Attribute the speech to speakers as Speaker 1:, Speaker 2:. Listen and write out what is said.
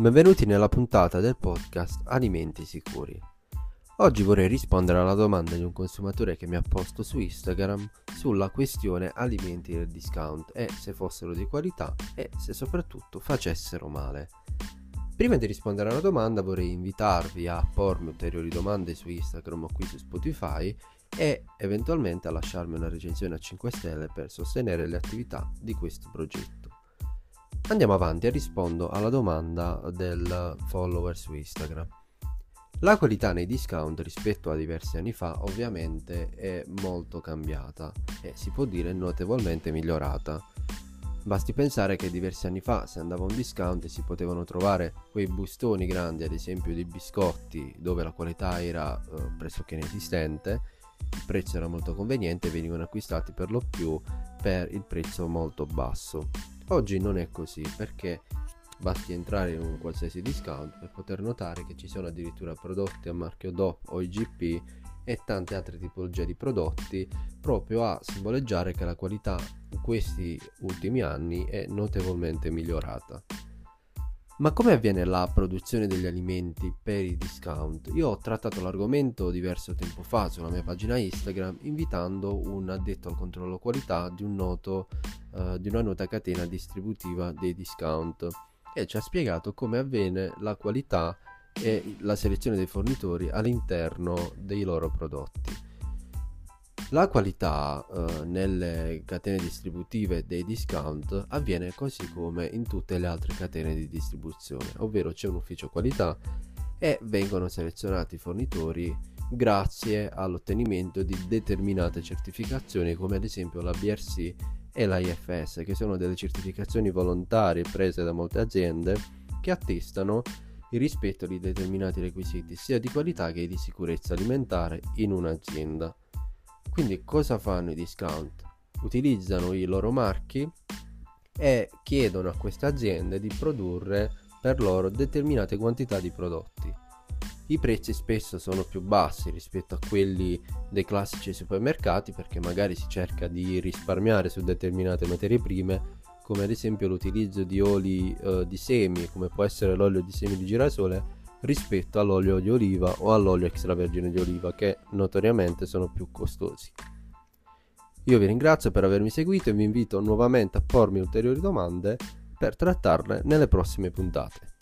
Speaker 1: Benvenuti nella puntata del podcast Alimenti Sicuri. Oggi vorrei rispondere alla domanda di un consumatore che mi ha posto su Instagram sulla questione alimenti del discount e se fossero di qualità e se soprattutto facessero male. Prima di rispondere alla domanda vorrei invitarvi a pormi ulteriori domande su Instagram o qui su Spotify e eventualmente a lasciarmi una recensione a 5 stelle per sostenere le attività di questo progetto. Andiamo avanti e rispondo alla domanda del follower su Instagram. La qualità nei discount rispetto a diversi anni fa ovviamente è molto cambiata e si può dire notevolmente migliorata. Basti pensare che diversi anni fa se andava a un discount si potevano trovare quei bustoni grandi ad esempio di biscotti dove la qualità era eh, pressoché inesistente, il prezzo era molto conveniente e venivano acquistati per lo più per il prezzo molto basso. Oggi non è così perché basti entrare in un qualsiasi discount per poter notare che ci sono addirittura prodotti a marchio DO o IGP e tante altre tipologie di prodotti proprio a simboleggiare che la qualità in questi ultimi anni è notevolmente migliorata. Ma come avviene la produzione degli alimenti per i discount? Io ho trattato l'argomento diverso tempo fa sulla mia pagina Instagram invitando un addetto al controllo qualità di, un noto, uh, di una nota catena distributiva dei discount e ci ha spiegato come avviene la qualità e la selezione dei fornitori all'interno dei loro prodotti. La qualità eh, nelle catene distributive dei discount avviene così come in tutte le altre catene di distribuzione, ovvero c'è un ufficio qualità e vengono selezionati i fornitori grazie all'ottenimento di determinate certificazioni come ad esempio la BRC e la IFS, che sono delle certificazioni volontarie prese da molte aziende che attestano il rispetto di determinati requisiti sia di qualità che di sicurezza alimentare in un'azienda. Quindi cosa fanno i discount? Utilizzano i loro marchi e chiedono a queste aziende di produrre per loro determinate quantità di prodotti. I prezzi spesso sono più bassi rispetto a quelli dei classici supermercati perché magari si cerca di risparmiare su determinate materie prime come ad esempio l'utilizzo di oli eh, di semi come può essere l'olio di semi di girasole rispetto all'olio di oliva o all'olio extravergine di oliva che notoriamente sono più costosi. Io vi ringrazio per avermi seguito e vi invito nuovamente a pormi ulteriori domande per trattarle nelle prossime puntate.